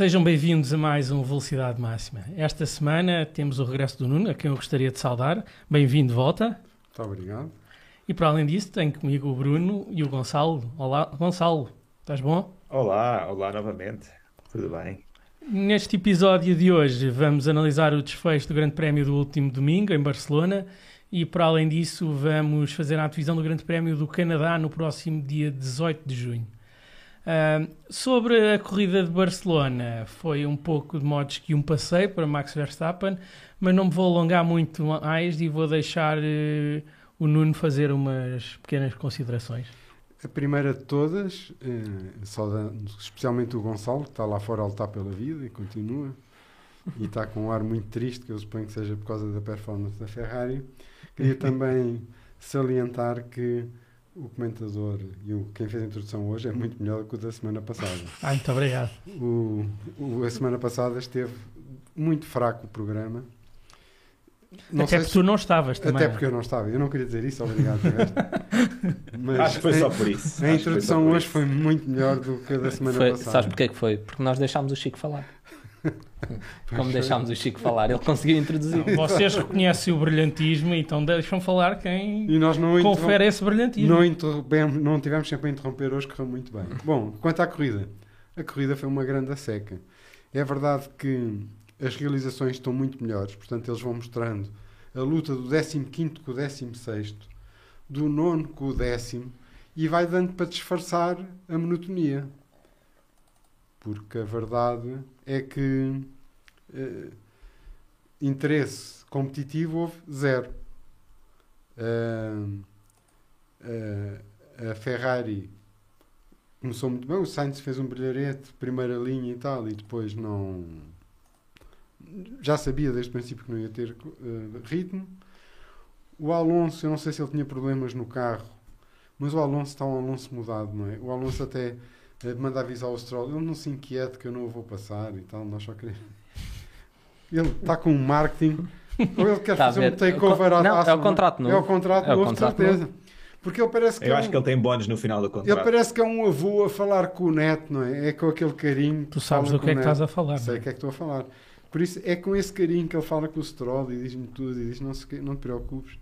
Sejam bem-vindos a mais um Velocidade Máxima. Esta semana temos o regresso do Nuno, a quem eu gostaria de saudar. Bem-vindo de volta. Muito obrigado. E para além disso, tenho comigo o Bruno e o Gonçalo. Olá, Gonçalo, estás bom? Olá, olá novamente. Tudo bem? Neste episódio de hoje vamos analisar o desfecho do Grande Prémio do último domingo em Barcelona e para além disso vamos fazer a divisão do Grande Prémio do Canadá no próximo dia 18 de junho. Uh, sobre a corrida de Barcelona, foi um pouco de modos que um passeio para Max Verstappen, mas não me vou alongar muito mais e vou deixar uh, o Nuno fazer umas pequenas considerações. A primeira de todas, uh, saudando especialmente o Gonçalo, que está lá fora a lutar pela vida e continua, e está com um ar muito triste, que eu suponho que seja por causa da performance da Ferrari. Queria também salientar que o comentador e o, quem fez a introdução hoje é muito melhor do que o da semana passada. Ah, muito obrigado. O, o, a semana passada esteve muito fraco o programa. Não até porque se, tu não estavas também. Até porque eu não estava. Eu não queria dizer isso, obrigado. Mas Acho que foi só por isso. A introdução foi hoje foi muito melhor do que a da semana foi, passada. Sabes porquê que foi? Porque nós deixámos o Chico falar. Como deixámos o Chico falar, ele conseguiu introduzir. Não, vocês reconhecem o brilhantismo, então deixam falar quem e nós não confere esse brilhantismo. Não, não tivemos sempre a interromper hoje, correu muito bem. Bom, quanto à corrida, a corrida foi uma grande seca. É verdade que as realizações estão muito melhores, portanto, eles vão mostrando a luta do 15 com o 16, do nono com o décimo, e vai dando para disfarçar a monotonia. Porque a verdade é que uh, interesse competitivo houve zero. Uh, uh, a Ferrari começou muito bem, o Sainz fez um brilharete, primeira linha e tal, e depois não. Já sabia desde o princípio que não ia ter ritmo. O Alonso, eu não sei se ele tinha problemas no carro, mas o Alonso está um Alonso mudado, não é? O Alonso até manda avisar o Stroll, ele não se inquiete que eu não o vou passar e tal, nós só queremos. Ele está com um marketing, ou ele quer tá fazer um takeover à Não, é o contrato novo. É o contrato é novo, contrato certeza. Novo. Porque ele parece que Eu é acho um... que ele tem bónus no final do contrato. Ele parece que é um avô a falar com o neto, não é? É com aquele carinho. Tu sabes do que é que estás a falar. Sei o que é que estou a falar. Por isso é com esse carinho que ele fala com o Stroll e diz-me tudo e diz: não, se, não te preocupes.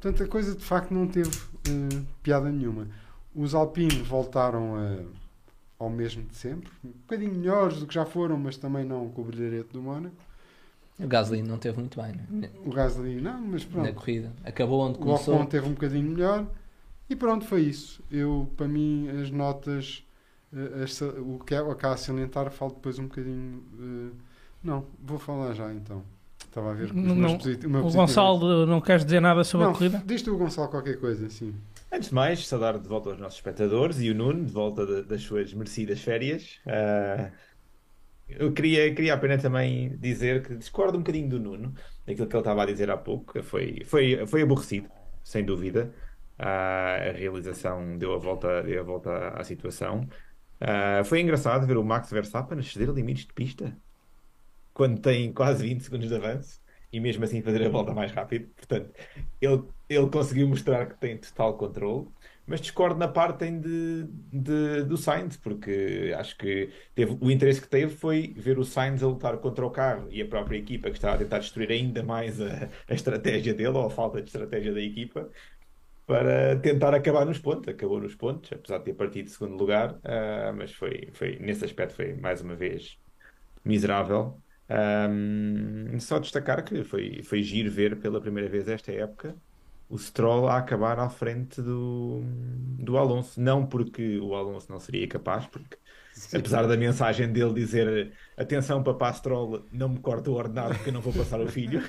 Portanto, a coisa de facto não teve uh, piada nenhuma. Os Alpine voltaram a ao mesmo de sempre. Um bocadinho melhores do que já foram, mas também não com o brilharete do Mónaco. O Gasly não teve muito bem, né? O Gasly não, mas pronto. Na corrida. Acabou onde começou. O Ocon teve um bocadinho melhor. E pronto, foi isso. Eu, para mim, as notas, eh, as, o que é a salientar, falo depois um bocadinho. Uh, não, vou falar já então. Estava a ver os não, meus O Gonçalo, não queres dizer nada sobre não, a corrida? Diz-te o Gonçalo qualquer coisa, sim. Antes de mais, saudar de volta aos nossos espectadores e o Nuno de volta de, das suas merecidas férias. Uh, eu queria, queria apenas também dizer que discordo um bocadinho do Nuno, daquilo que ele estava a dizer há pouco. Foi, foi, foi aborrecido, sem dúvida. Uh, a realização deu a volta, deu a volta à situação. Uh, foi engraçado ver o Max Verstappen exceder limites de pista quando tem quase 20 segundos de avanço e mesmo assim fazer a volta mais rápido. Portanto, ele, ele conseguiu mostrar que tem total controle, mas discordo na parte de, de, do Sainz, porque acho que teve, o interesse que teve foi ver o Sainz a lutar contra o carro e a própria equipa que está a tentar destruir ainda mais a, a estratégia dele ou a falta de estratégia da equipa para tentar acabar nos pontos. Acabou nos pontos, apesar de ter partido de segundo lugar, uh, mas foi, foi, nesse aspecto foi mais uma vez miserável. Um, só destacar que foi, foi giro ver pela primeira vez esta época o Stroll a acabar à frente do, do Alonso. Não porque o Alonso não seria capaz, porque Sim. apesar da mensagem dele dizer atenção papá Stroll, não me corta o ordenado porque eu não vou passar o filho.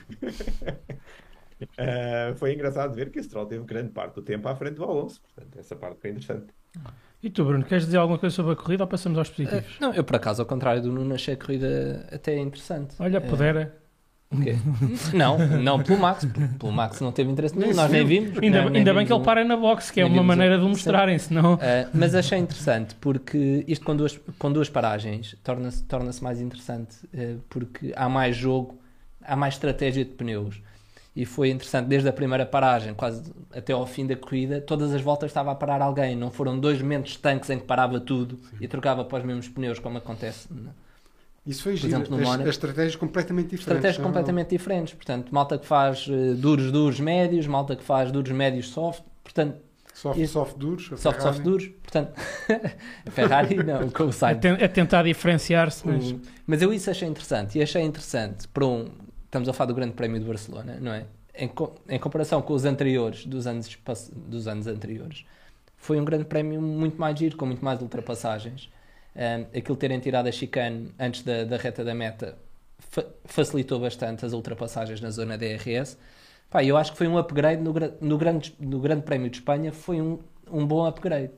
uh, foi engraçado ver que o Stroll teve grande parte do tempo à frente do Alonso. Portanto, essa parte foi interessante. E tu, Bruno, queres dizer alguma coisa sobre a corrida ou passamos aos positivos? Uh, não, eu por acaso, ao contrário do Nuno, achei a corrida até interessante. Olha, uh, pudera. O quê? não, não pelo Max. Pelo Max não teve interesse nenhum, nós nem vimos. Ainda, nem, ainda bem que ele para na box, que é uma maneira de o mostrarem, senão. Uh, mas achei interessante porque isto com duas, com duas paragens torna-se torna mais interessante uh, porque há mais jogo, há mais estratégia de pneus e foi interessante desde a primeira paragem, quase até ao fim da corrida, todas as voltas estava a parar alguém, não foram dois momentos tanques em que parava tudo Sim. e trocava para os mesmos pneus, como acontece Isso foi Por giro. exemplo, no As, Mónaco- as estratégias completamente diferentes. Estratégias não é? completamente diferentes. Portanto, malta que faz eh, duros, duros, médios, malta que faz duros, médios, soft. Portanto, Soft, Isso. soft duros. a soft, soft, duros. Portanto, a Ferrari não, com o ten- a tentar diferenciar-se, mas Mas eu isso achei interessante. E achei interessante para um. Estamos a falar do Grande Prémio de Barcelona, não é? Em, em comparação com os anteriores, dos anos, dos anos anteriores, foi um Grande Prémio muito mais giro, com muito mais ultrapassagens. Um, aquilo terem tirado a chicane antes da, da reta da meta fa- facilitou bastante as ultrapassagens na zona DRS. Pá, eu acho que foi um upgrade no, no, grande, no grande Prémio de Espanha, foi um, um bom upgrade.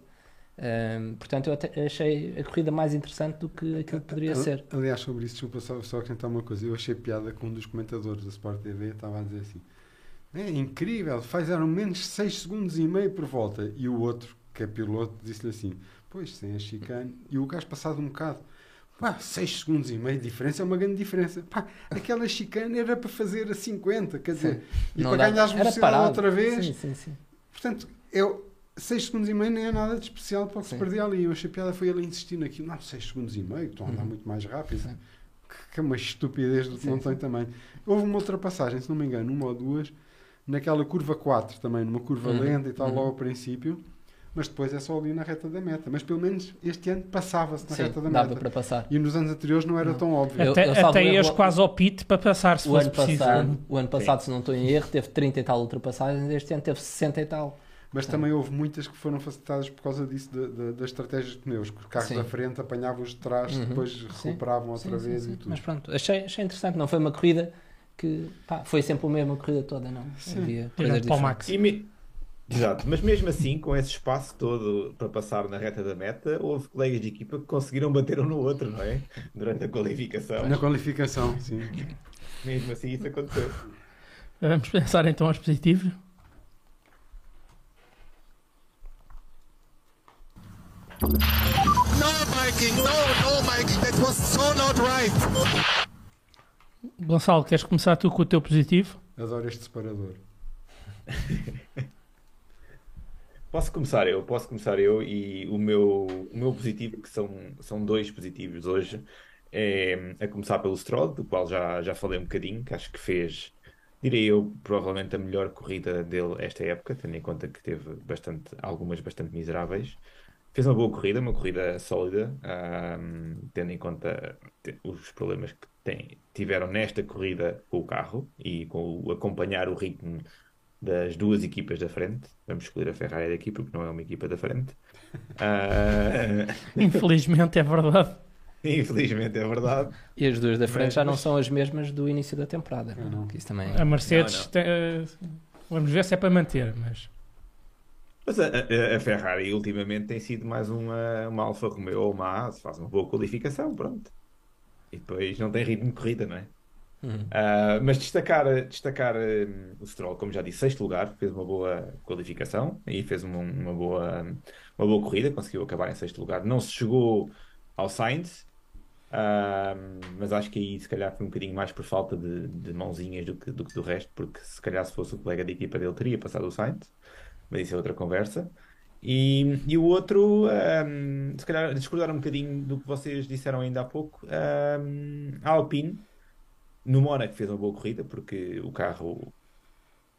Um, portanto, eu até achei a corrida mais interessante do que aquilo que poderia ser. Aliás, sobre isso, desculpa só, só acrescentar uma coisa. Eu achei piada com um dos comentadores da Sport TV estava a dizer assim: é incrível, fizeram menos 6 segundos e meio por volta. E o outro, que é piloto, disse-lhe assim: Pois, sem a chicane. E o gajo, passado um bocado, pá, 6 segundos e meio de diferença é uma grande diferença. Pá, aquela chicane era para fazer a 50, quer dizer, e Não para dá- ganhar era velocidade outra vez. Sim, sim, sim. Portanto, eu, 6 segundos e meio nem é nada de especial para o que se Sim. perdia ali. Eu achei piada foi ele insistir naquilo. Não, 6 segundos e meio, estão a andar Uhum. muito mais rápido. Sim. Que, que é uma estupidez do que Sim, não tem sim. também. Houve uma ultrapassagem, se não me engano, uma ou duas, naquela curva 4 também, numa curva Uhum. lenta e tal, Uhum. logo ao princípio. Mas depois é só ali na reta da meta. Mas pelo menos este ano passava-se na Sim, reta da dava meta. para passar. E nos anos anteriores não era Não. tão óbvio. Eu- até, eu até erro- ias quase ao pit para passar se O fosse ano, preciso. passado, o ano passado, se não estou em erro, teve 30 e tal ultrapassagens, este ano teve 60 e tal. Mas também houve muitas que foram facilitadas por causa disso, da, da, das estratégias de pneus. Que os carros Sim. da frente apanhavam os de trás, Uhum. depois Sim. recuperavam outra Sim, sim, vez sim. e tudo. Mas pronto, achei, achei interessante. Não foi uma corrida que pá, foi sempre a mesma corrida toda, não. Sim. Havia coisas Tirando para o. Max. E me- Exato, mas mesmo assim, com esse espaço todo para passar na reta da meta, houve colegas de equipa que conseguiram bater um no outro, não é? Durante a qualificação. Na qualificação, sim. Mesmo assim, isso aconteceu. Vamos pensar então aos positivos. Gonçalo, queres começar tu com o teu positivo? Adoro este separador. Posso começar eu, posso começar eu e o meu, o meu positivo, que são, são dois positivos hoje, é a começar pelo Stroll, do qual já, já falei um bocadinho, que acho que fez, direi eu, provavelmente a melhor corrida dele esta época, tendo em conta que teve bastante, algumas bastante miseráveis. Fez uma boa corrida, uma corrida sólida, ahm, tendo em conta os problemas que tem- tiveram nesta corrida com o carro e com o acompanhar o ritmo das duas equipas da frente. Vamos escolher a Ferrari daqui porque não é uma equipa da frente. Ah, Infelizmente é verdade. infelizmente é verdade. E as duas da frente já não Mas- são as mesmas do início da temporada. Não. Que isso também A Mercedes, Não, não. tem, eh, vamos ver se é para manter, mas Mas a, a- a Ferrari ultimamente tem sido mais uma, uma Alfa Romeo ou uma Haas, faz uma boa qualificação, pronto. E depois não tem ritmo de corrida, não é? Uhum. Ah, mas destacar, destacar hum, o Stroll, como já disse, sexto lugar, fez uma boa qualificação e fez uma, uma boa, uma boa corrida, conseguiu acabar em sexto lugar. Não se chegou ao Sainz, ah, mas acho que aí se calhar foi um bocadinho mais por falta de, de mãozinhas do que, do que do resto, porque se calhar se fosse o colega de equipa dele teria passado o Sainz, mas isso é outra conversa. E, e o outro, hum, se calhar discordar um bocadinho do que vocês disseram ainda há pouco, hum, a Alpine no Mónaco fez uma boa corrida porque o carro,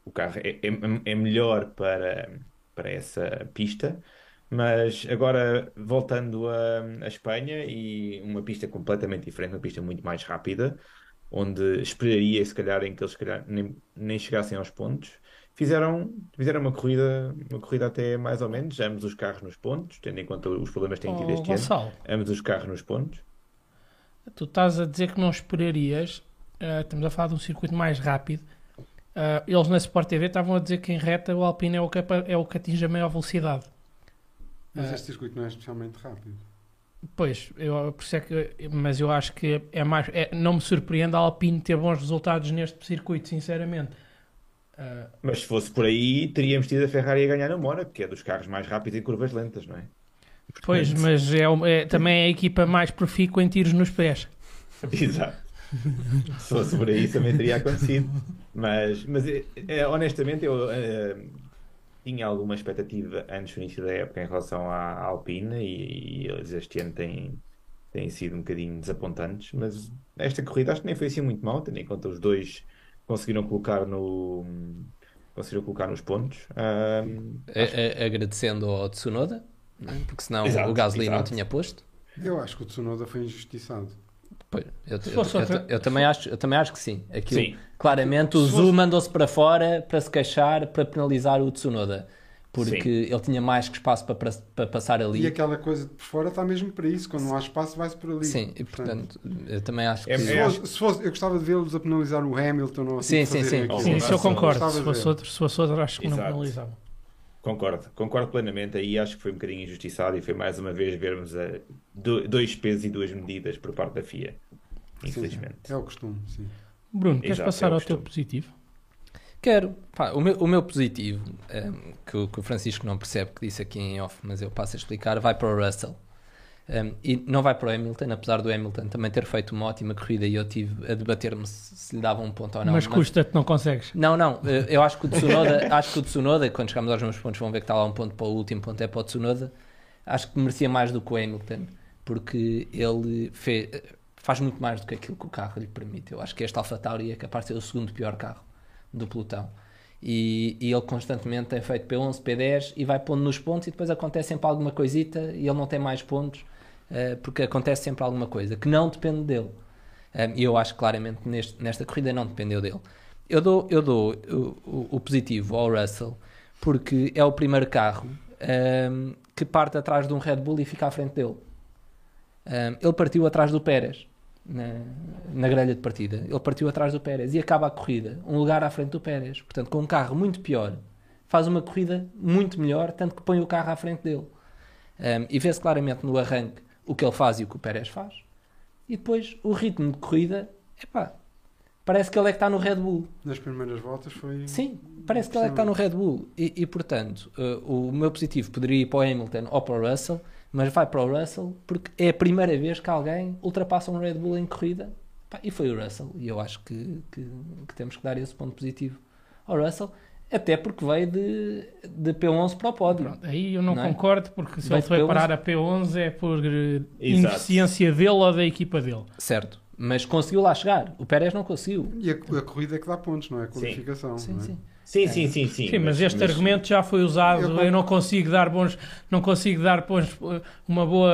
o carro é, é- é melhor para, para essa pista, mas agora voltando a Espanha e uma pista completamente diferente, uma pista muito mais rápida, onde esperaria se calhar em que eles calhar, nem, nem chegassem aos pontos. Fizeram, fizeram uma corrida, uma corrida até mais ou menos, ambos os carros nos pontos, tendo em conta os problemas que têm tido Oh, este ano, Gonçalo, ambos os carros nos pontos. tu estás a dizer que não esperarias, eh, estamos a falar de um circuito mais rápido. eh, eles na Sport TV estavam a dizer que em reta o Alpine é o que, é o que atinge a maior velocidade. Mas Ah. este circuito não é especialmente rápido. Pois, eu, por isso é que, mas eu acho que é mais. é- não me surpreende a Alpine ter bons resultados neste circuito, sinceramente. Mas se fosse por aí, teríamos tido a Ferrari a ganhar na Mónaco, que é dos carros mais rápidos em curvas lentas, não é? pois, mas é, é- também é a equipa mais profícua em tiros nos pés. Exato. Se fosse por aí, também teria acontecido. Mas, mas é, é, honestamente, eu é, tinha alguma expectativa antes do início da época em relação à Alpine e, e eles este ano têm, têm sido um bocadinho desapontantes, mas esta corrida acho que nem foi assim muito mal, tendo em conta os dois conseguiram colocar no conseguiram colocar nos pontos. Ahm, A- a- agradecendo ao Tsunoda, não é? porque senão Exato, o Gasly não exato. tinha posto. Eu acho que o Tsunoda foi injustiçado. Pois, eu, eu- eu- eu também acho, eu também acho que sim. Aquilo, Sim. Claramente o Se Zu fosse- mandou-se para fora para se queixar, para penalizar o Tsunoda. Porque ele tinha mais que espaço para, para, para passar ali. E aquela coisa de por fora está mesmo para isso. Quando não há espaço, vai-se por ali. Sim, e portanto, eu também acho que. É- Se é- fosse, se fosse- eu gostava de vê-los a penalizar o Hamilton ou Sim, assim, sim, fazerem sim. aquilo. Sim, isso eu concordo. Se fosse outro, se fosse outro acho que não Exato. penalizavam. Concordo, concordo plenamente. Aí acho que foi um bocadinho injustiçado e foi mais uma vez vermos a do- dois pesos e duas medidas por parte da FIA. Sim, Infelizmente. É o costume, sim. Bruno, queres Exato, passar é ao teu positivo? Quero. Pá, o, meu, o meu positivo, ehm, que, o- que o Francisco não percebe, que disse aqui em off, mas eu passo a explicar, vai para o Russell. Ehm, e não vai para o Hamilton, apesar do Hamilton também ter feito uma ótima corrida e eu tive a debater-me se, se lhe dava um ponto ou não. mas custa-te, não consegues. Não, não, eh, eu acho que o Tsunoda, acho que o Tsunoda, quando chegarmos aos meus pontos, vão ver que está lá um ponto para o último ponto é para o Tsunoda. Acho que merecia mais do que o Hamilton, porque ele fez, faz muito mais do que aquilo que o carro lhe permite. Eu acho que este AlphaTauri é capaz de ser o segundo pior carro do pelotão. E, e ele constantemente tem feito P11, P10 e vai pondo nos pontos e depois acontece sempre alguma coisita e ele não tem mais pontos eh, porque acontece sempre alguma coisa que não depende dele. Um, E eu acho que claramente neste- nesta corrida não dependeu dele. Eu dou, eu dou o, o- positivo ao Russell porque é o primeiro carro um, que parte atrás de um Red Bull e fica à frente dele. Um, ele partiu atrás do Pérez na, na grelha de partida. Ele partiu atrás do Pérez e acaba a corrida um lugar à frente do Pérez. Portanto, com um carro muito pior, faz uma corrida muito melhor, tanto que põe o carro à frente dele. Um, e vê-se claramente no arranque o que ele faz e o que o Pérez faz. E depois o ritmo de corrida, epá, parece que ele é que está no Red Bull. Nas primeiras voltas foi. Sim, parece que ele é que está no Red Bull. E, e, portanto, eh, o meu positivo poderia ir para o Hamilton ou para o Russell, mas vai para o Russell porque é a primeira vez que alguém ultrapassa um Red Bull em corrida. Pá, e foi o Russell. E eu acho que, que, que temos que dar esse ponto positivo ao Russell, até porque veio de, de P11 para o pódio. Pronto, aí eu não, Não é? concordo, porque se Vai ele foi P11. parar a P11 é por eh, Exato. ineficiência dele ou da equipa dele. Certo. Mas conseguiu lá chegar. O Pérez não conseguiu. E a, a corrida é que dá pontos, não é? A Sim. qualificação. Sim, não é? sim. Sim, sim, sim, sim. Sim, mas, este argumento já foi usado. Eu Eu, não consigo dar bons, não consigo dar bons, uma boa.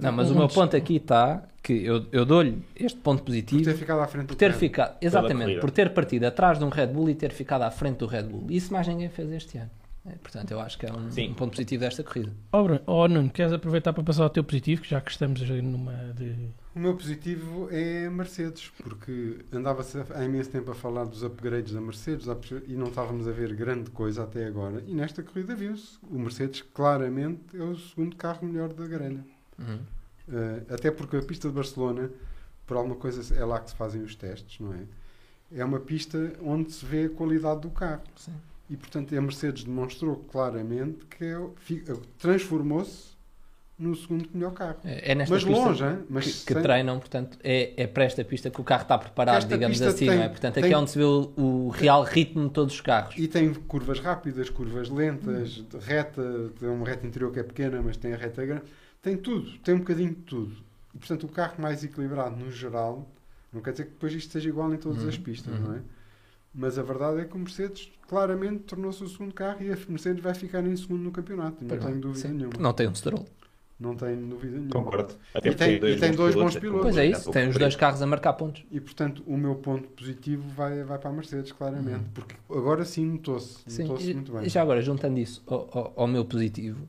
Não, mas um o meu des- ponto aqui está que eu, eu dou-lhe este ponto Por positivo ter ficado à frente por do ter ficado, exatamente, por ter partido atrás de um Red Bull e ter ficado à frente do Red Bull. Isso mais ninguém fez este ano. É, portanto, eu acho que é um, Sim. um ponto positivo desta corrida. Oh, Bruno, oh, Nuno, queres aproveitar para passar ao teu positivo, que já que estamos numa de. O meu positivo é a Mercedes, porque andava-se há imenso tempo a falar dos upgrades da Mercedes e não estávamos a ver grande coisa até agora. E nesta corrida viu-se. O Mercedes claramente é o segundo carro melhor da grelha. Uhum. Eh, até porque a pista de Barcelona, por alguma coisa, é lá que se fazem os testes, não é? É uma pista onde se vê a qualidade do carro. Sim. E, portanto, a Mercedes demonstrou claramente que é transformou-se no segundo melhor carro. É é nesta Mas pista longe, hein? Mas que, que sem- treinam, portanto, é, é para esta pista que o carro está preparado, digamos assim, tem- não é? Portanto, aqui tem- é onde se vê o, o real ritmo de todos os carros. E tem curvas rápidas, curvas lentas, reta, tem uma reta interior que é pequena, mas tem a reta grande. Tem tudo, tem um bocadinho de tudo. E, portanto, o carro mais equilibrado no geral, não quer dizer que depois isto seja igual em todas Uhum, as pistas, uhum. não é? Mas a verdade é que o Mercedes claramente tornou-se o segundo carro e a Mercedes vai ficar em segundo no campeonato, não tenho não, dúvida sim. nenhuma. Não tem um Stroll. Não tenho dúvida nenhuma. Concordo. Até E tem- e tem dois bons pilotos. Pois é isso, tem os dois carros a marcar pontos. E portanto, o meu ponto positivo vai, vai para a Mercedes, claramente. Uhum. Porque agora sim notou-se. Sim, Notou-se e- muito bem. e já agora, juntando isso ao, ao- ao meu positivo,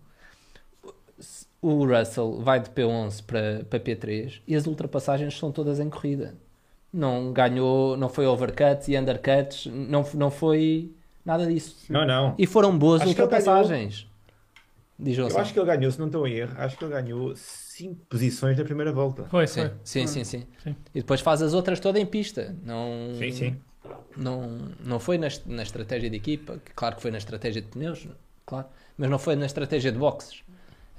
o Russell vai de P11 para, para P3 e as ultrapassagens são todas em corrida. Não ganhou, não foi overcuts e undercuts, não, não foi nada disso. Não, não. E foram boas Acho ultrapassagens. Diz Eu acho que ele ganhou, se não estou em erro, acho que ele ganhou 5 posições na primeira volta. Foi, Sim, foi. sim, sim, sim, Sim. E depois faz as outras todas em pista. Não, Sim, sim. Não, não foi na, na estratégia de equipa, claro que foi na estratégia de pneus, claro, mas não foi na estratégia de boxes.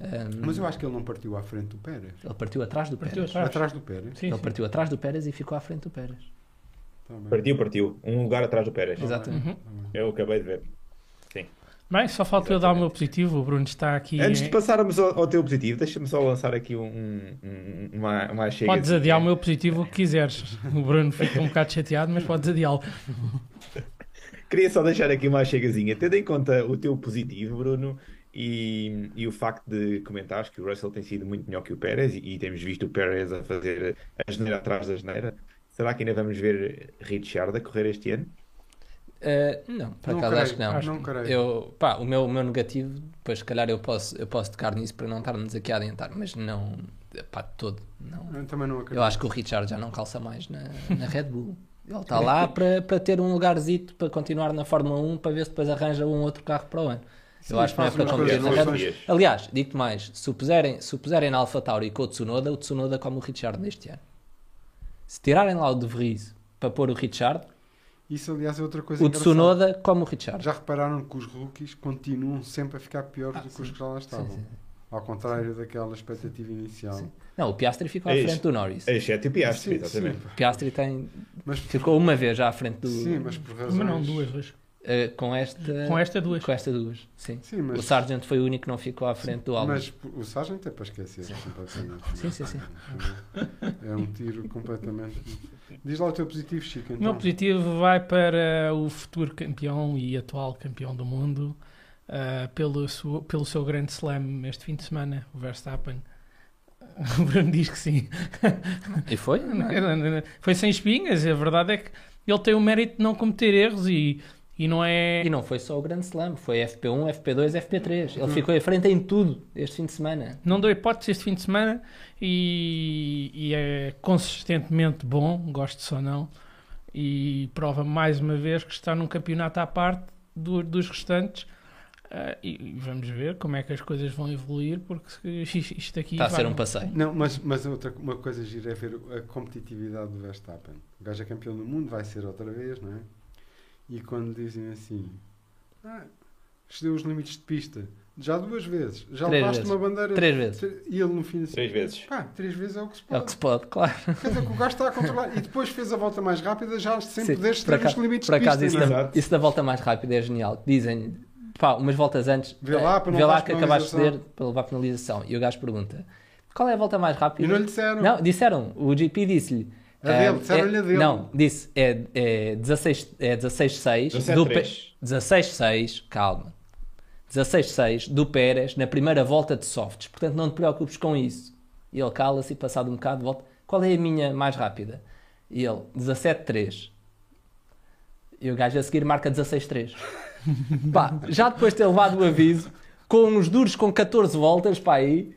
Ahm, Mas eu acho que ele não partiu à frente do Pérez. Ele partiu atrás do Partiu Pérez. atrás. Atrás do Pérez. Sim, Ele sim. partiu atrás do Pérez e ficou à frente do Pérez. Tá bem. Partiu, partiu. Um lugar atrás do Pérez. Exatamente. Uhum. Eu acabei de ver. Sim. Bem, só falta eu dar o meu positivo. O Bruno está aqui. Antes de passarmos ao, ao teu positivo, deixa-me só lançar aqui um, um- uma, uma chega. Podes adiar o meu positivo o que quiseres. O Bruno fica um bocado chateado, mas podes adiá-lo. Queria só deixar aqui uma chegazinha, tendo em conta o teu positivo, Bruno, e, e o facto de comentares que o Russell tem sido muito melhor que o Pérez e, e temos visto o Pérez a fazer a geneira atrás da geneira. Será que ainda vamos ver Richard a correr este ano? Eh, não, por Não acaso creio, acho que não. acho Não creio. Eu, pá, o meu, o meu negativo, depois se calhar eu posso, eu posso tocar nisso para não estarmos aqui a adiantar, mas não, pá, todo, não. Eu também não acredito. Eu acho que o Richard já não calça mais na, na Red Bull. Ele está lá para, para ter um lugarzito para continuar na Fórmula 1 para ver se depois arranja um outro carro para o ano. Sim, eu acho que não é para dias. Aliás, digo-te mais, se o puserem, se o puserem na AlphaTauri com o Tsunoda, o Tsunoda come o Richard neste ano. Se tirarem lá o De Vries para pôr o Richard, Isso, aliás, é outra coisa o engraçada. Tsunoda come o Richard. Já repararam que os rookies continuam sempre a ficar piores do que os que já lá estavam. sim. Ao contrário daquela expectativa inicial. Sim. Não, o Piastri ficou à É isso. frente do Norris. Exceto o Piastri, Sim, exatamente. sim, O Piastri tem, mas, ficou uma vez já à frente do. sim, mas por razões... Mas não, duas, duas. Eh, com esta. Com esta, duas. Com esta duas, sim. Sim, mas, O Sargent foi o único que não ficou à frente do Albon. mas o Sargent é para esquecer completamente. Sim, sim, sim. É um tiro completamente... Diz lá o teu positivo, Chico, O então. meu positivo vai para o futuro campeão e atual campeão do mundo ah, pelo, seu, pelo seu grande slam este fim de semana, o Verstappen. O Bruno diz que sim. E foi? é? Foi sem espinhas, a verdade é que ele tem o mérito de não cometer erros e, e não é. E não foi só o Grande Slam, foi FP1, FP2, FP3. Uhum. Ele ficou à frente em tudo este fim de semana. Não deu hipótese este fim de semana e, e é consistentemente bom, gosto ou não, e prova mais uma vez que está num campeonato à parte do- dos restantes. Ah, e, e vamos ver como é que as coisas vão evoluir, porque isto aqui Está a ser um passeio. Não, mas, mas outra, uma coisa gira é ver a competitividade do Verstappen. O gajo é campeão do mundo, vai ser outra vez, não é? E quando dizem assim, ah, excedeu os limites de pista, já duas vezes, já Três levaste vezes. uma bandeira. Três vezes. E ele no fim assim, Três vezes. pá, três vezes é o que se É o pode. que se pode, claro. Quer dizer que o gajo está a controlar. E depois fez a volta mais rápida, já sem poder por exceder os limites por de acaso pista. isso, não é? da, Exato. isso da volta mais rápida é genial. Dizem, pá, umas voltas antes, Vê lá, para não vê lá que acabaste de ceder para levar penalização. E o gajo pergunta, qual é a volta mais rápida? E não lhe disseram. Não, disseram, o GP disse-lhe. A dele, ah, disseram-lhe é- a dele. Não, disse, é, é 16 é 16-6 do Pe- 17-3. 16-6, calma. 16-6 do Pérez na primeira volta de softs. Portanto, não te preocupes com isso. E ele cala-se e passado um bocado volta. Qual é a minha mais rápida? E ele, 17-3. E o gajo a seguir marca 16-3. Pá, já depois de ter levado o aviso, com uns duros com 14 voltas, pá, aí,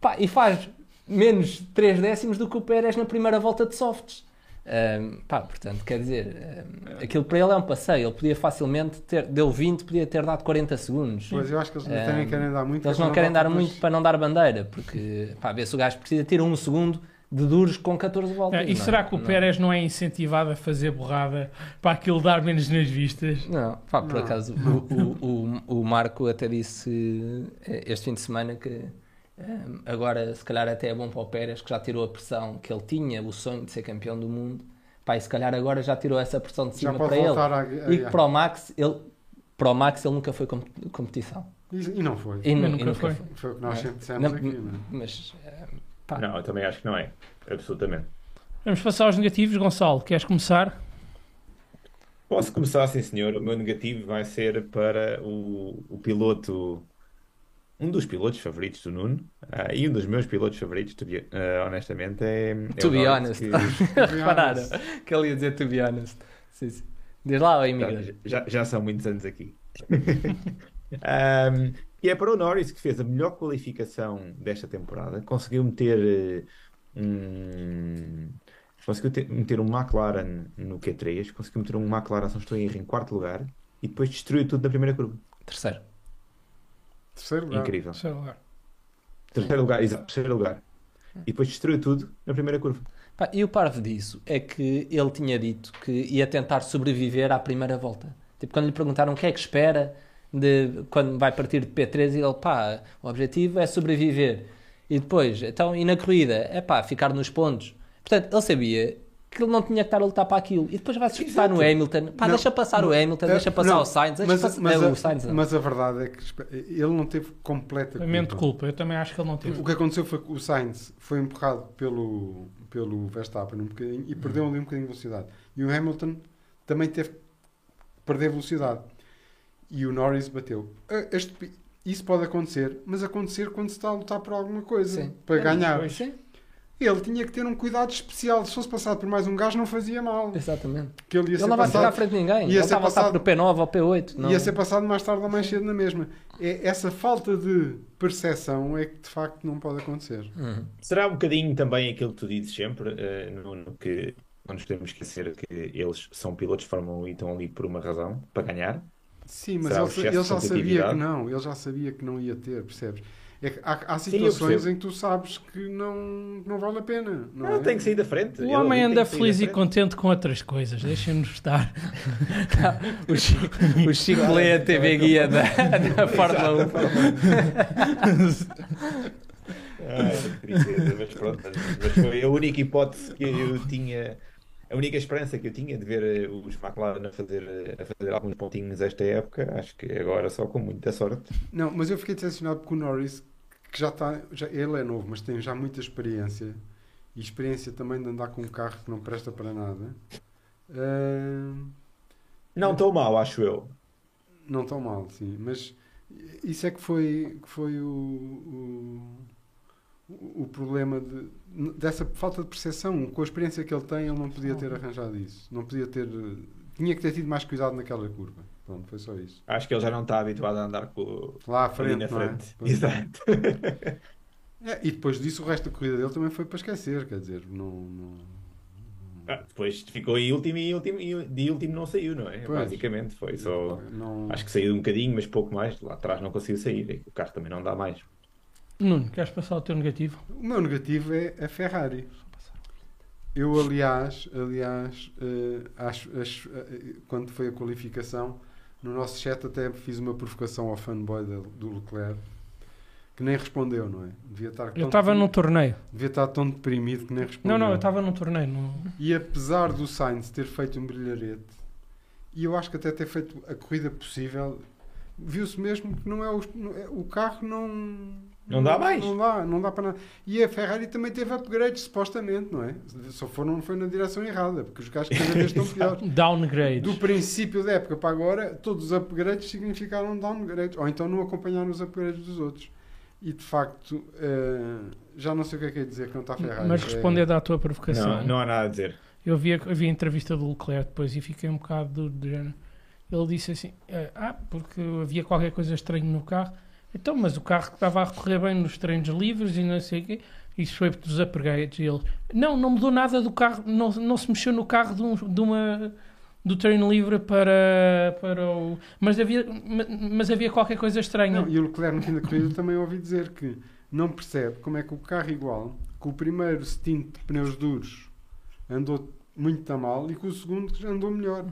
pá, e faz menos 3 décimos do que o Pérez na primeira volta de softs. Ahm, pá, portanto, quer dizer, ahm, aquilo para ele é um passeio. Ele podia facilmente ter, deu 20, podia ter dado 40 segundos. Pois eu acho que eles Ah, também querem dar muito. Eles não é querem dar muito para não dar bandeira, porque pá, vê se o gajo precisa ter um segundo de duros com 14 voltas. Ah, e não é? será que o Não. Pérez não é incentivado a fazer borrada para aquilo dar menos nas vistas? Não, pá, por Não. acaso o, o, o, o Marco até disse eh, este fim de semana que agora se calhar até é bom para o Pérez que já tirou a pressão que ele tinha, o sonho de ser campeão do mundo. Pá, e se calhar agora já tirou essa pressão de cima para ele. a. E que para o Max, ele, para o Max ele nunca foi com- competição. E, e não foi. E, nu- nunca e nunca foi. foi. Foi o que nós É. sempre dissemos Não, aqui, não é? Mas eh, pá, Não, eu também acho que não é. Absolutamente. Vamos passar aos negativos, Gonçalo. Queres começar? Posso começar, sim senhor. O meu negativo vai ser para o, o piloto, um dos pilotos favoritos do Nuno, ah, e um dos meus pilotos favoritos, to be- ah, honestamente, é, é To be honest. que repararam que ele ia dizer to be honest. Sim, sim. Diz lá, ó, imigrante. já, já, já são muitos anos aqui. Ahm, e é para o Norris que fez a melhor qualificação desta temporada, conseguiu meter eh, um, conseguiu ter- meter um McLaren no Q3, conseguiu meter um McLaren, se não estou em erro, em quarto lugar e depois destruiu tudo na primeira curva. Terceiro. Terceiro lugar. Incrível. Sei lá. Terceiro lugar, exato, terceiro lugar. E depois destruiu tudo na primeira curva. Pá, e o parvo disso é que ele tinha dito que ia tentar sobreviver à primeira volta. Tipo, quando lhe perguntaram o que é que espera de quando vai partir de P3, ele, pá, o objetivo é sobreviver. E depois, então, e na corrida? É pá, ficar nos pontos. Portanto, ele sabia que ele não tinha que estar a lutar para aquilo. E depois vai-se espetar no Hamilton. Pá, Não, deixa passar o não, Hamilton, eh, deixa passar não, o Sainz, deixa mas, passar mas é, a, o Sainz. não. mas a verdade é que ele não teve completa culpa. culpa. Eu também acho que ele não teve. O que aconteceu foi que o Sainz foi empurrado pelo, pelo Verstappen um bocadinho e perdeu ali um bocadinho de velocidade. E o Hamilton também teve que perder velocidade. E o Norris bateu. Ah, este- isso pode acontecer, mas acontecer quando se está a lutar por alguma coisa, Sim. para É, ganhar. Sim, Ele tinha que ter um cuidado especial. Se fosse passado por mais um gajo, não fazia mal. exatamente. Que ele ia Ele ser não vai ficar à passado, frente de ninguém. ia Ele ser está a voltar passado- para o P9 ou P8. Não. ia ser passado mais tarde ou mais cedo na mesma. É, essa falta de percepção é que de facto não pode acontecer. Uhum. Será um bocadinho também aquilo que tu dizes sempre, no, no que não nos podemos esquecer que eles são pilotos de Fórmula 1 e estão ali por uma razão, para ganhar. Sim, mas Será ele, ele já sabia que não, ele já sabia que não ia ter, percebes? É que há, há Sim, situações percebo. em que tu sabes que não, não vale a pena. Não, Não, é? tem que sair da frente. O homem anda feliz e contente com outras coisas. Deixem-nos estar. O Chico, o Chico lê a TV guia da, da Fórmula 1. Ai, que tristeza, mas pronto, mas, foi a única hipótese que eu tinha, a única esperança que eu tinha de ver eh, os McLaren a fazer, a fazer alguns pontinhos esta época. Acho que agora só com muita sorte. Não, mas eu fiquei decepcionado porque o Norris, que já está, já, ele é novo, mas tem já muita experiência e experiência também de andar com um carro que não presta para nada. Ah, Não tão mal, acho eu. não tão mal, sim, mas isso é que foi, que foi o, o, o problema de, dessa falta de percepção. Com a experiência que ele tem, ele não podia ter arranjado isso. Não podia ter. Tinha que ter tido mais cuidado naquela curva. Pronto, foi só isso. Acho que ele já não está habituado a andar com Lá à ali frente, na é? frente. Pois. Exato. É, e depois disso, o resto da corrida dele também foi para esquecer. Quer dizer, não. não- Ah, depois ficou em último e último, e de último não saiu, não é? Pois. Basicamente foi só. não- Acho que saiu um bocadinho, mas pouco mais. Lá atrás não conseguiu sair. O carro também não dá mais. Nuno, queres passar o teu negativo? O meu negativo é a Ferrari. Eu, aliás, aliás eh, acho, acho, eh, quando foi a qualificação, no nosso chat até fiz uma provocação ao fanboy do, do Leclerc, que nem respondeu, não é? Devia estar Eu estava num torneio. devia estar tão deprimido que nem respondeu. Não, não, eu estava num torneio. Não... E apesar do Sainz ter feito um brilharete, e eu acho que até ter feito a corrida possível, viu-se mesmo que não é o, não é- o carro não Não dá mais. Não dá, não dá para nada. E a Ferrari também teve upgrades, supostamente, não é? Só foram, não foi na direção errada, porque os carros cada vez estão piores. Downgrade. Do princípio da época para agora, todos os upgrades significaram downgrades, ou então não acompanharam os upgrades dos outros. E de facto, eh, já não sei o que é que é dizer quanto à Ferrari. Mas É- respondendo à tua provocação, Não, não há nada a dizer. eu vi a, eu vi a entrevista do Leclerc depois e fiquei um bocado do, do género. Ele disse assim: eh, Ah, porque havia qualquer coisa estranha no carro. Então, mas o carro que estava a correr bem nos treinos livres e não sei o quê, isso foi dos upgrades. E ele: Não, não mudou nada do carro, não, não se mexeu no carro de, um- de uma. Do treino livre para, para o. Mas havia, ma- mas havia qualquer coisa estranha. Não, e o Leclerc no fim da corrida também ouvi dizer que não percebe como é que o carro igual, com o primeiro stint de pneus duros andou muito a mal e com o segundo andou melhor.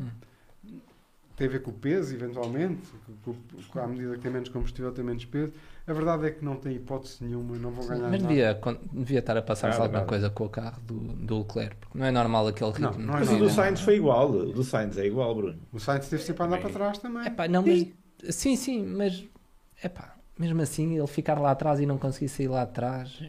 Tem a ver com o peso, eventualmente, com, com, à medida que tem menos combustível, tem menos peso. A verdade é que não tem hipótese nenhuma, não vão ganhar Mas nada. devia, devia estar a passar-se Nada, alguma nada. coisa com o carro do, do Leclerc, porque não é normal aquele Não, ritmo. não é Mas o do Sainz foi igual. O do Sainz é igual, Bruno. O Sainz teve sempre a andar para trás também. Epá, não, mas, sim, sim, mas epá, mesmo assim ele ficar lá atrás e não conseguir sair lá atrás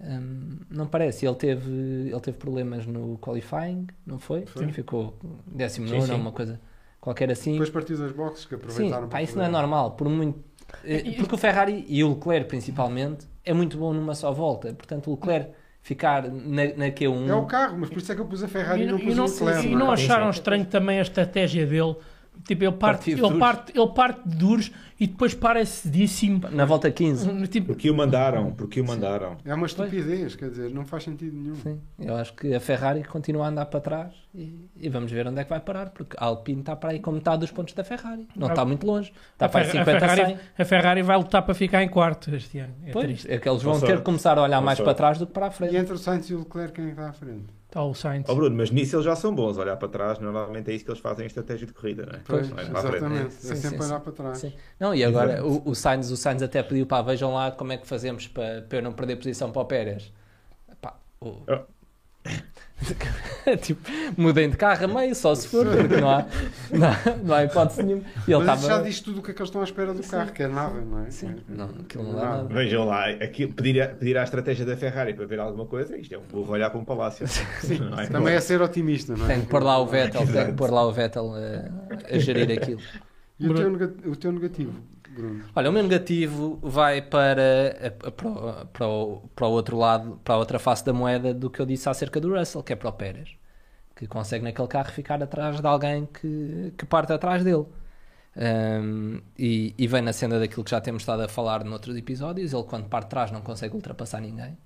hum, não parece. Ele teve, ele teve problemas no qualifying, não foi? Foi. Ficou décimo Sim, nono, sim. uma coisa qualquer assim. Depois partiu das boxes que Sim, aproveitaram pá, para isso não é normal. Por muito, eh, E- porque o Ferrari e o Leclerc principalmente é muito bom numa só volta. Portanto, o Leclerc ficar na, na Q1 É o carro, mas por isso é que eu pus a Ferrari e, E, não e pus não, o Leclerc. e não não é? acharam Sim, sim. estranho também a estratégia dele? Tipo, ele parte, ele duros. parte, ele parte de duros e depois para cedíssimo. na volta 15. Tipo, Porque o mandaram, porque o mandaram. É uma estupidez, quer dizer, não faz sentido nenhum. Sim, eu acho que a Ferrari continua a andar para trás e, e vamos ver onde é que vai parar, porque a Alpine está para aí com metade dos pontos da Ferrari. Não está muito longe, está a, para aí Fer- a 50 a 100. Ferrari, a Ferrari vai lutar para ficar em quarto este ano. É Pois, triste. é que eles vão Com ter sorte. que começar a olhar Com mais sorte. para trás do que para a E frente. entre o Sainz e o Leclerc, quem é que está à frente? Está o Sainz. Ó Bruno, mas nisso eles já são bons, olhar para trás, normalmente é isso que eles fazem em estratégia de corrida, não é? Pois, Não é frente. exatamente. Sim, é sim, sempre sim. olhar para trás. Sim. Não, e agora Exato. o, o, Sainz, o Sainz até pediu para vejam lá como é que fazemos para, para eu não perder posição para o Pérez. Pá, o- Oh. tipo, mudem de carro a meio, só se for, porque não há, não, há- não há hipótese nenhuma. E ele Mas isso já diz tudo o que é que eles estão à espera do carro, que é nada, não é? Sim, não, aquilo não É dá nada. nada. Vejam lá, aquilo, pedir, a, pedir à estratégia da Ferrari para ver alguma coisa, isto é um burro olhar para um palácio. Não é? Também é ser otimista, não é? Tem que pôr lá o Vettel, tem que pôr lá o Vettel a, a gerir aquilo. E o teu, o teu negativo, Bruno? Olha, o meu negativo vai para, para, para, o, para o outro lado, para a outra face da moeda do que eu disse acerca do Russell, que é para o Pérez, que consegue naquele carro ficar atrás de alguém que, que parte atrás dele. Um, e, e vem na senda daquilo que já temos estado a falar noutros episódios. Ele, quando parte de trás, não consegue ultrapassar ninguém.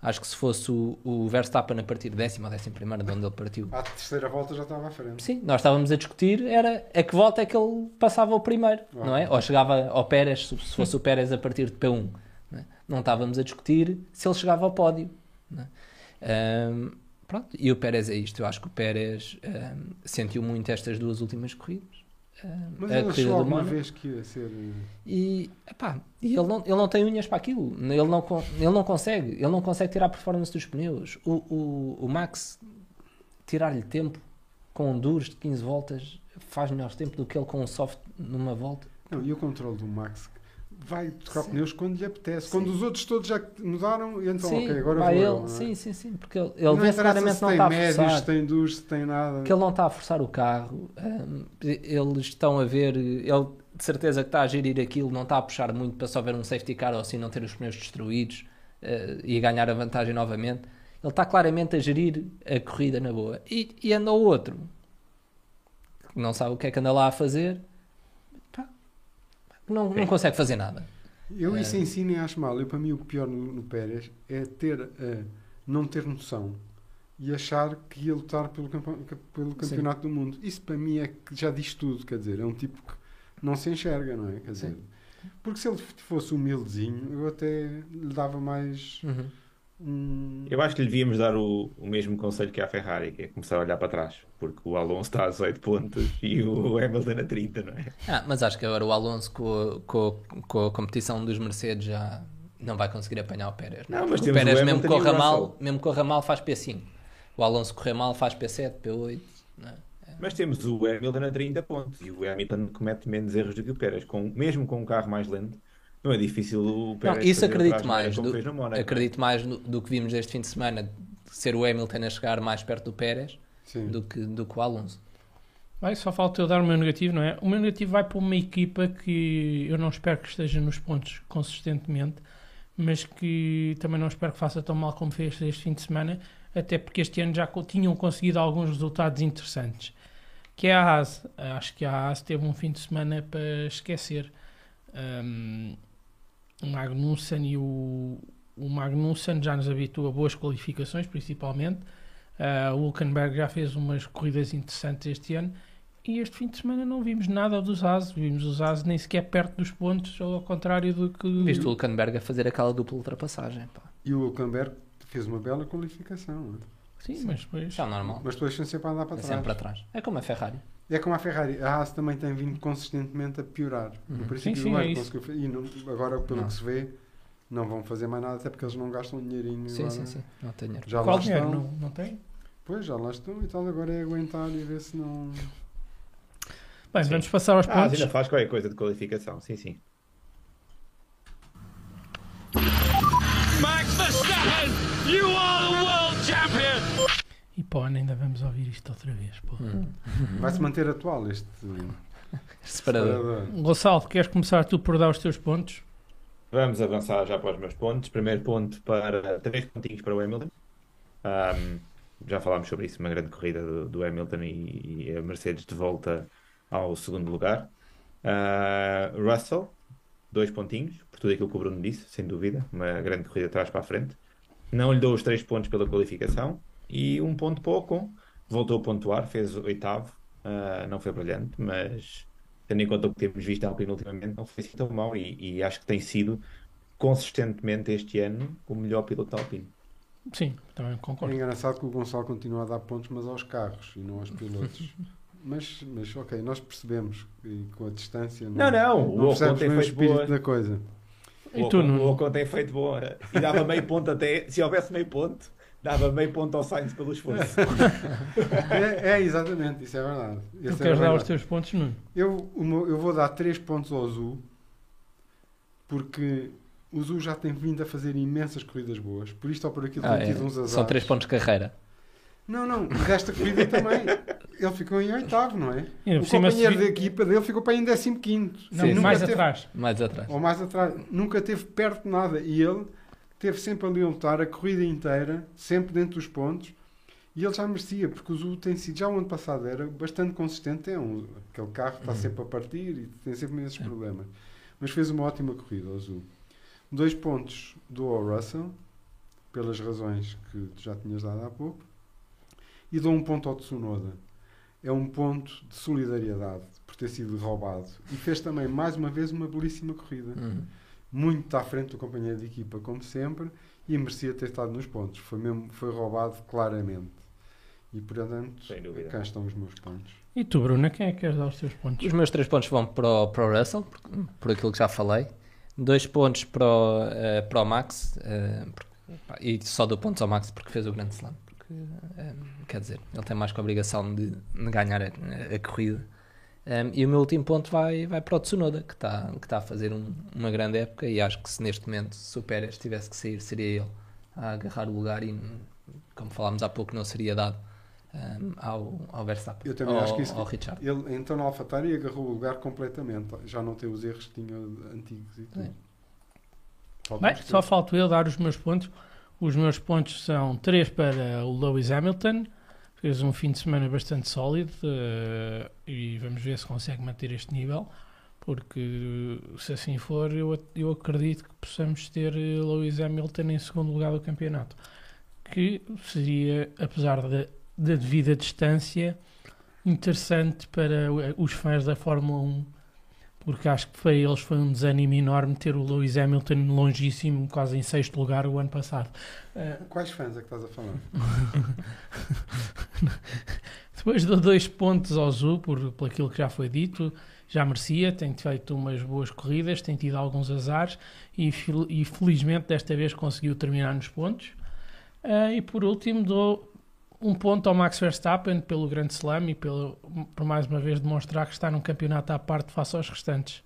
Acho que se fosse o, o Verstappen a partir décima ou décima primeira, de onde ele partiu, À terceira volta já estava à frente. Sim, nós estávamos a discutir era a que volta é que ele passava o primeiro, não é? Ou chegava ao Pérez, se se fosse o Pérez a partir de P1. Não, é? Não estávamos a discutir se ele chegava ao pódio. é? Ahm, pronto, e o Pérez é isto. Eu acho que o Pérez ahm, sentiu muito estas duas últimas corridas. Mas a ele corrida achou do Mónaco. vez que ia ser. eh, E, epá, e ele, não, ele não tem unhas para aquilo. Ele não, ele não consegue. Ele não consegue tirar a performance dos pneus. O, o, o Max tirar-lhe tempo com um duros de 15 voltas faz melhor tempo do que ele com um soft numa volta. Não, e o controle do Max vai tocar Sim. pneus quando lhe apetece. Sim. Quando os outros todos já mudaram, e então, sim, ok, agora vai vou ele. eu, é? Sim, sim, sim. Porque ele, ele Não vê claramente se não está a médios, forçar. se tem duros, se tem nada. que ele não está a forçar o carro. hum, eles estão a ver, ele de certeza que está a gerir aquilo, não está a puxar muito para só ver um safety car ou assim não ter os pneus destruídos eh, e ganhar a vantagem novamente. Ele está claramente a gerir a corrida na boa. E, e anda o outro, que não sabe o que é que anda lá a fazer, não, não consegue fazer nada. Eu isso É. em si nem acho mal. Eu, para mim, o pior no, no Pérez é ter, eh, não ter noção e achar que ia lutar pelo, campe- pelo campeonato do mundo. Isso para mim é que já diz tudo, quer dizer, é um tipo que não se enxerga, não é? Quer dizer, porque se ele fosse humildezinho, eu até lhe dava mais um. Eu acho que lhe devíamos dar o, o mesmo conselho que à Ferrari, que é começar a olhar para trás, porque o Alonso está a 18 pontos e o Hamilton a 30, não é? Ah, mas acho que agora o Alonso com a, com com a competição dos Mercedes já não vai conseguir apanhar o Pérez. Não, Porque mas o Pérez o mesmo corra mal, mesmo corra mal faz P5. O Alonso correr mal faz P7, P8. não é? Mas temos o Hamilton a 30 pontos e o Hamilton comete menos erros do que o Pérez, com, mesmo com um carro mais lento. Não é difícil o Não, Pérez isso fazer acredito mais. do- fez no Mónaco. acredito mais no- do que vimos este fim de semana, ser o Hamilton a chegar mais perto do Pérez Sim. do que, do que o Alonso. Vai, só falta eu dar o meu negativo, não é? O meu negativo vai para uma equipa que eu não espero que esteja nos pontos consistentemente, mas que também não espero que faça tão mal como fez este fim de semana, até porque este ano já tinham conseguido alguns resultados interessantes. Que é a Haas. Acho que a Haas teve um fim de semana para esquecer. Um, o Magnussen e o, o Magnussen já nos habitua a boas qualificações, principalmente. Uh, o Hulkenberg já fez umas corridas interessantes este ano e este fim de semana não vimos nada dos Haas, vimos os Haas nem sequer perto dos pontos, ao contrário do que. Viste o Hulkenberg a fazer aquela dupla ultrapassagem. Pá. E o Hulkenberg fez uma bela qualificação. não é? Sim, mas depois. É normal. Mas depois sempre a andar para É trás. sempre para trás. É como a Ferrari. É como a Ferrari. A Haas também tem vindo consistentemente a piorar. Uhum. No princípio Sim, sim, do ano é isso. E não- agora, pelo Não. que se vê, não vão fazer mais nada, até porque eles não gastam dinheirinho. Sim, agora. sim, sim. Não tenho dinheiro. Já Qual dinheiro? estão. Não, não tem? Pois, já lá estão e tal. Agora é aguentar e ver se não. Bem, Sim. vamos passar aos Ah, pontos. ainda faz qualquer coisa de qualificação, sim, sim. Max Verstappen, you are pô, ainda vamos ouvir isto outra vez. Hum. Vai se manter atual este Separador. separador. Gonçalo, queres começar tu por dar os teus pontos? Vamos avançar já para os meus pontos. Primeiro ponto para três pontinhos para o Hamilton. Ahm, já falámos sobre isso, uma grande corrida do, do Hamilton e, e a Mercedes de volta ao segundo lugar. Ah, Russell, dois pontinhos, por tudo aquilo que o Bruno disse, sem dúvida. Uma grande corrida de trás para a frente. Não lhe dou os três pontos pela qualificação. E um ponto para o Ocon. Voltou a pontuar, fez o oitavo. Ah, não foi brilhante, mas tendo em conta o que temos visto a Alpine ultimamente, não foi assim tão mau. E, e acho que tem sido consistentemente este ano o melhor piloto da Alpine. Sim, também É concordo. engraçado que o Gonçalo continua a dar pontos, mas aos carros e não aos pilotos. mas, mas ok, nós percebemos e com a distância Não, não, o Ocon tem feito espírito boa. da coisa. E o, tu, o Ocon tem feito boa. E dava meio ponto até. Se houvesse meio ponto, Dava meio ponto ao Sainz pelo esforço. É, é, exatamente, isso é verdade. Tu Esse é queres dar os teus pontos, Nuno? Eu, o meu- eu vou dar 3 pontos ao Zu, porque o Zu já tem vindo a fazer imensas corridas boas. Por isto ou por aquilo Ah, tem é. tido uns azares. São 3 pontos de carreira. Não, não, desta corrida também. Ele ficou em oitavo, não é? O companheiro se- da equipa dele ficou para em décimo quinto. Não, Sim, mais teve, atrás. Mais atrás. Ou mais atrás. Nunca teve perto de nada. E ele teve sempre ali a lutar a corrida inteira, sempre dentro dos pontos. E ele já merecia, porque o Zu tem sido, já o ano passado era bastante consistente. É um, aquele carro está Uhum. sempre a partir e tem sempre esses É. problemas. Mas fez uma ótima corrida, o Zu. Dois pontos do ao Russell, pelas razões que tu já tinhas dado há pouco. E dou um ponto ao Tsunoda. É um ponto de solidariedade por ter sido roubado. E fez também, mais uma vez, uma belíssima corrida Uhum. Muito à frente do companheiro de equipa, como sempre, e merecia ter estado nos pontos. Foi, mesmo, foi roubado claramente. E, portanto, Sem dúvida. cá estão os meus pontos. E tu, Bruna, quem é que queres dar os teus pontos? Os meus 3 pontos vão para o, para o Russell, por, por aquilo que já falei. 2 pontos para o, eh, para o Max, porque- pá, e só dou pontos ao Max porque fez o Grande Slam. Porque, eh, quer dizer, ele tem mais que a obrigação de, de ganhar a, a corrida. Um, e o meu último ponto vai, vai para o Tsunoda, que está que tá a fazer um- uma grande época. E acho que se neste momento se o Pérez tivesse que sair, seria ele a agarrar o lugar. E, como falámos há pouco, não seria dado um, ao, ao Verstappen. Eu também ao, acho que isso- ao Richard. Ele, então, na AlphaTauri agarrou o lugar completamente. Já não tem os erros que tinha antigos e tudo. É. Bem, só três. falto eu dar os meus pontos. Os meus pontos são 3 para o Lewis Hamilton. Fez um fim de semana bastante sólido eh, e vamos ver se consegue manter este nível. Porque se assim for, eu, eu acredito que possamos ter eh, Lewis Hamilton em segundo lugar do campeonato. Que seria, apesar da, da devida distância, interessante para os fãs da Fórmula 1 porque acho que para eles foi um desânimo enorme ter o Lewis Hamilton longíssimo, quase em sexto lugar o ano passado. Uh, Quais fãs é que estás a falar? depois dou dois pontos ao Zu por, por aquilo que já foi dito, já merecia, tem feito umas boas corridas, tem tido alguns azares e, e felizmente desta vez conseguiu terminar nos pontos. Uh, e por último dou um ponto ao Max Verstappen pelo Grande Slam e pelo, por mais uma vez demonstrar que está num campeonato à parte face aos restantes.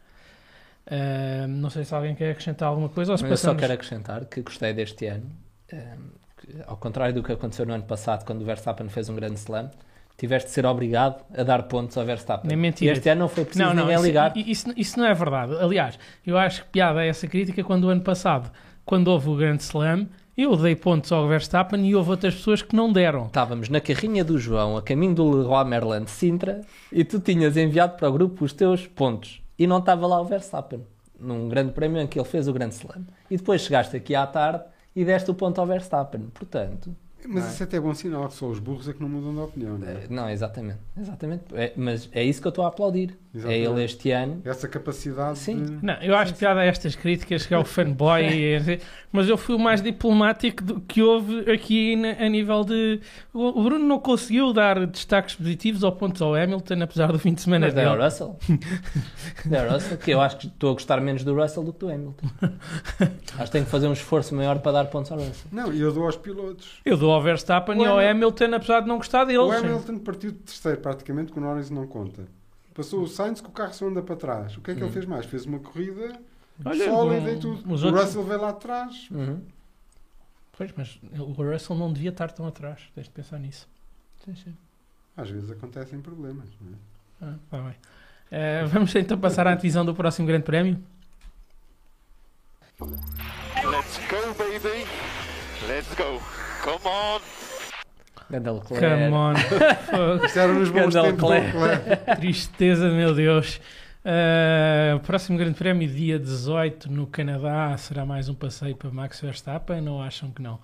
Uh, não sei se alguém quer acrescentar alguma coisa ou se Mas eu só passamos... quero acrescentar que gostei deste ano. um, ao contrário do que aconteceu no ano passado, quando o Verstappen fez um grande slam, tiveste de ser obrigado a dar pontos ao Verstappen. Nem mentira. E este ano não foi preciso Não, não, ninguém isso, ligar. Isso, isso não é verdade. Aliás, eu acho que piada é essa crítica quando o ano passado, quando houve o Grande Slam, eu dei pontos ao Verstappen e houve outras pessoas que não deram. Estávamos na carrinha do João, a caminho do Leroy Merlin de Sintra, e tu tinhas enviado para o grupo os teus pontos. E não estava lá o Verstappen, num grande prémio em que ele fez o grande slam. E depois chegaste aqui à tarde e deste o ponto ao Verstappen. Portanto, Mas é? isso até é bom sinal, que só os burros é que não mudam de opinião. Não é? eh, não, exatamente. exatamente. É- mas é isso que eu estou a aplaudir. Exatamente. É ele este ano. Essa capacidade Sim. de... Não, eu acho piada a estas críticas que é o fanboy, e- mas eu fui o mais diplomático do que houve aqui na- a nível de. O o Bruno não conseguiu dar destaques positivos ou pontos ao Hamilton, apesar do fim de semana Mas é o dele. Russell. é o Russell, que eu acho que estou a gostar menos do Russell do que do Hamilton. acho que tenho que fazer um esforço maior para dar pontos ao Russell. Não, e eu dou aos pilotos. Eu dou ao Verstappen O e ao Hamilton- Hamilton, apesar de não gostar deles. O Hamilton partiu de terceiro, praticamente, que o Norris não conta. Passou o Sainz que o carro só anda para trás. O que é que Hum. ele fez mais? Fez uma corrida Olha, sólida bom, e tudo. O outros- Russell veio lá atrás. Uhum. Pois, mas o Russell não devia estar tão atrás. Tens de pensar nisso. Sim, sim. Às vezes acontecem problemas. Não é? Ah, tá bem. Eh, vamos então passar à divisão do próximo Grande Prémio. Let's go, baby. Let's go. Come on. Ganda Leclerc. Come on. Isto era nos bons tempos. Tristeza, meu Deus. Eh, próximo Grande Prémio, dia 18, no Canadá, será mais um passeio para Max Verstappen? Não acham que não?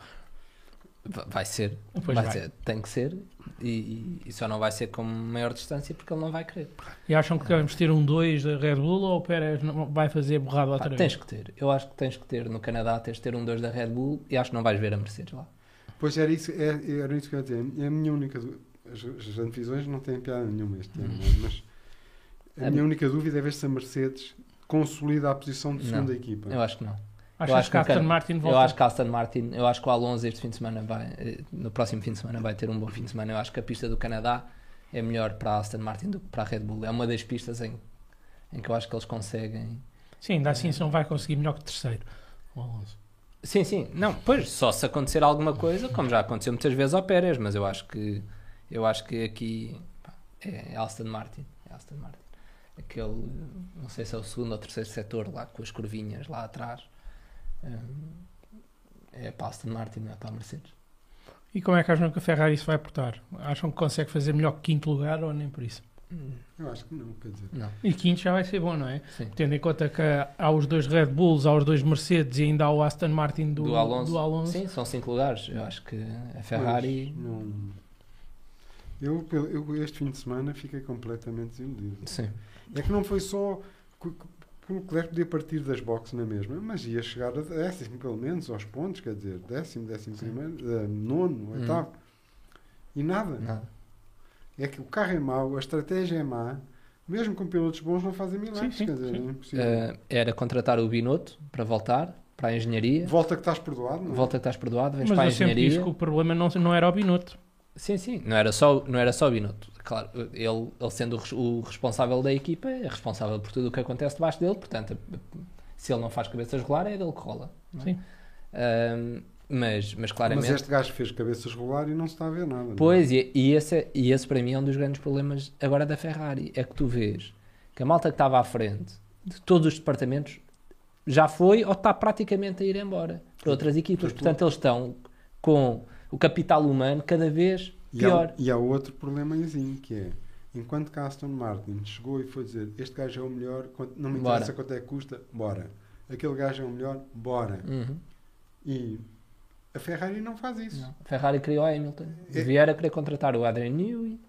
Va- Vai ser. Pois vai vai. ser. Tem que ser. E, e- só não vai ser com maior distância porque ele não vai querer. E acham que vamos ter um 2 da Red Bull ou o Pérez não- vai fazer borrado outra Pá, vez? tens que ter. Eu acho que tens que ter no Canadá, tens de ter um 2 da Red Bull e acho que não vais ver a Mercedes lá. Pois era isso, é- era isso que eu ia dizer. É a minha única dúvida. As, as antevisões não têm piada nenhuma este ano, não é? mas a É- minha única dúvida é ver se a Mercedes consolida a posição de Não. segunda equipa. Eu acho que não. Achas acho que a que Aston Martin Eu volta? acho que a Aston Martin, eu acho que o Alonso este fim de semana vai, eh, no próximo fim de semana vai ter um bom fim de semana. Eu acho que a pista do Canadá é melhor para a Aston Martin do que para a Red Bull. É uma das pistas em, em que eu acho que eles conseguem. Sim, ainda assim se não vai conseguir melhor que terceiro. O Alonso. Sim, sim. Não, pois, só se acontecer alguma coisa, como já aconteceu muitas vezes ao Pérez, mas eu acho que eu acho que aqui pá, é Aston Martin. É Aston Martin. Aquele, não sei se é o segundo ou terceiro setor lá com as curvinhas lá atrás. Hum, É para a Aston Martin, não é para a Mercedes. E como é que acham que a Ferrari se vai portar? Acham que consegue fazer melhor que quinto lugar ou nem por isso? Hum, Eu acho que não, quer dizer. Não, E quinto já vai ser bom, não é? sim. Tendo em conta que há os dois Red Bulls, há os dois Mercedes e ainda há o Aston Martin do, Do Alonso. do Alonso. Sim, são cinco lugares. Eu acho que a Ferrari. Mas não... eu, eu este fim de semana fiquei completamente desiludido. Sim. É que não foi só que que o Leclerc podia partir das boxes na mesma, mas ia chegar a décimo, pelo menos, aos pontos, quer dizer, décimo, décimo Sim. primeiro, eh, nono, Hum. oitavo. E nada. Nada. É que o carro é mau, a estratégia é má, mesmo com pilotos bons não fazem milagres, Sim, sim, quer dizer, sim. é impossível. Eh, era contratar o Binotto para voltar para a engenharia. Volta que estás perdoado, não é? Volta que estás perdoado, vens Mas para a eu sempre disse engenharia. que o problema não, não era o Binotto. Sim, sim, não era só, não era só o Binotto. Claro, ele, ele sendo o, res- o responsável da equipa, é responsável por tudo o que acontece debaixo dele, portanto, se ele não faz cabeças rolar, é dele que rola. não é? Sim. Mas, mas claramente. Mas este gajo fez cabeças rolar e não se está a ver nada. é? Pois, e, e esse, é- e esse para mim é um dos grandes problemas agora da Ferrari. É que tu vês que a malta que estava à frente de todos os departamentos já foi ou está praticamente a ir embora para outras equipas. Portanto, eles estão com o capital humano cada vez E há, pior. e há outro problemazinho que é enquanto que Aston Martin chegou e foi dizer este gajo é o melhor, não me interessa Bora. quanto é que custa, bora. Aquele gajo é o melhor, bora. Uhum. E a Ferrari não faz isso. Não. A Ferrari criou a Hamilton. É- Vieram a querer contratar o Adrian Newey,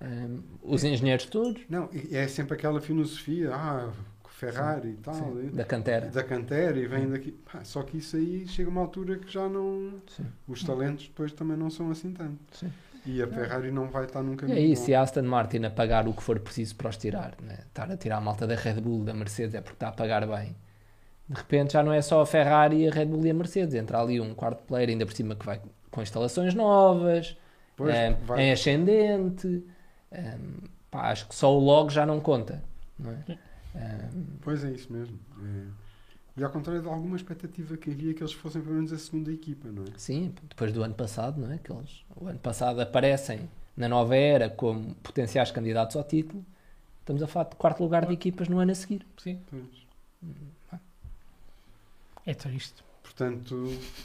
um, os engenheiros todos, Não, e é sempre aquela filosofia, ah, Ferrari e tal, sim, e- da cantera. da cantera e vem daqui. Pá, só que isso aí chega uma altura que já não. Sim, Os talentos depois também não são assim tanto. sim. E a Ferrari não vai estar num E caminho. aí, bom. se a Aston Martin a pagar o que for preciso para os tirar, né? estar a tirar a malta da Red Bull, da Mercedes, é porque está a pagar bem. De repente já não é só a Ferrari, a Red Bull e a Mercedes. Entra ali um quarto player, ainda por cima que vai com instalações novas, Pois, vai- em ascendente. eh, pá, acho que só o logo já não conta. Não é? Eh, Pois é isso mesmo. É. E ao contrário de alguma expectativa que havia que eles fossem pelo menos a segunda equipa, não é? sim, depois do ano passado, não é? Que eles, o ano passado aparecem na nova era como potenciais candidatos ao título. Estamos a falar de quarto lugar de equipas no ano a seguir. Sim, Pois. É triste. Portanto,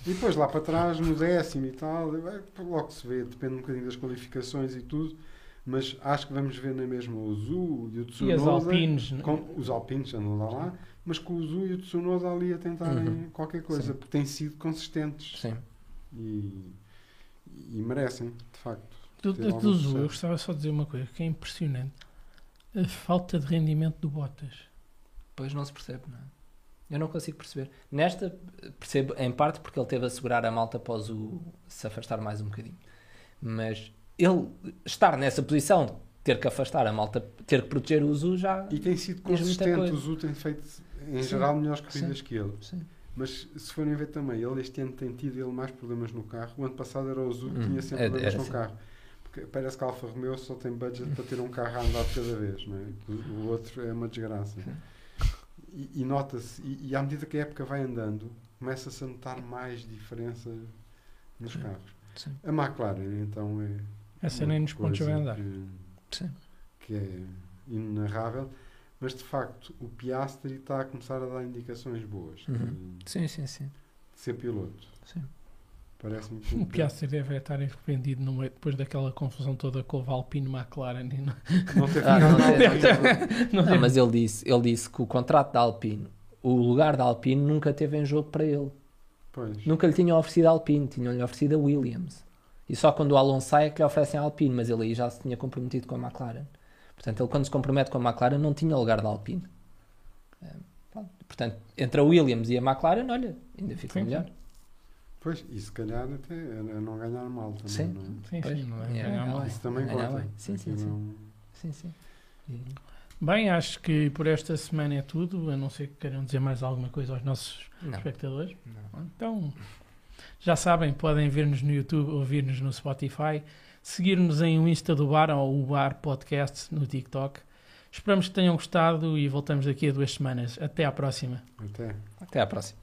e depois lá para trás, no décimo e tal, logo se vê, depende um bocadinho das qualificações e tudo, mas acho que vamos ver na mesma o Zu e o Tsunoda. E as Alpines, né? com- os Alpines andam lá, lá, mas com o Zu e o Tsunoda ali a tentarem Uhum. qualquer coisa, Sim. porque têm sido consistentes Sim. e, e merecem, de facto. Do, do, do Zu, eu gostava só de dizer uma coisa que é impressionante. A falta de rendimento do Bottas. Pois não se percebe, não é? Eu não consigo perceber. Nesta, percebo em parte porque ele teve a segurar a malta após o se afastar mais um bocadinho. Mas ele estar nessa posição, ter que afastar a malta, ter que proteger o uso já. E tem sido consistente, o Zu tem feito, em Sim, geral, melhores corridas que ele. Sim. Mas se forem ver também, ele este ano tem tido ele mais problemas no carro. O ano passado era o Zu que Hum, tinha sempre era- problemas era no assim. carro. Porque parece que a Alfa Romeo só tem budget para ter um carro a andar de cada vez, não é? O, o outro é uma desgraça. Sim. E, e nota-se, e, e à medida que a época vai andando, começa-se a notar mais diferença nos carros. Sim. A McLaren, então, é. Essa nem nos pontos vai andar. Que, Sim. que é inenarrável. Mas de facto, o Piastri está a começar a dar indicações boas Uhum. de, Sim, sim, sim. de ser piloto. Sim. Parece-me que O Piastri deve estar arrependido no meio, depois daquela confusão toda com o Alpine McLaren. e não- não ter Ah, não Alpine. não Não, deve- mas ele disse, ele disse que o contrato da Alpine, o lugar da Alpine nunca teve em jogo para ele. Pois. Nunca lhe tinham oferecido a Alpine, tinham-lhe oferecido a Williams. E só quando o Alonso sai é que lhe oferecem a Alpine, mas ele aí já se tinha comprometido com a McLaren. Portanto, ele quando se compromete com a McLaren não tinha lugar da Alpine. É. Portanto, entre a Williams e a McLaren, olha, ainda fica Sim, melhor. Pois, e se calhar até a a não ganhar mal também, Sim. não é? Sim, Pois, sim, não é? é, ganhar é, mal. é. Isso também Ganhar conta. bem. Sim, sim, sim. é um- Sim, sim. Bem, acho que por esta semana é tudo, a não ser que queiram dizer mais alguma coisa aos nossos Não. espectadores. não. Então, já sabem, podem ver-nos no YouTube, ouvir-nos no Spotify, seguir-nos em o Insta do Bar ou o Bar Podcast no TikTok. Esperamos que tenham gostado e voltamos daqui a duas semanas. Até à próxima. Até. Até à próxima.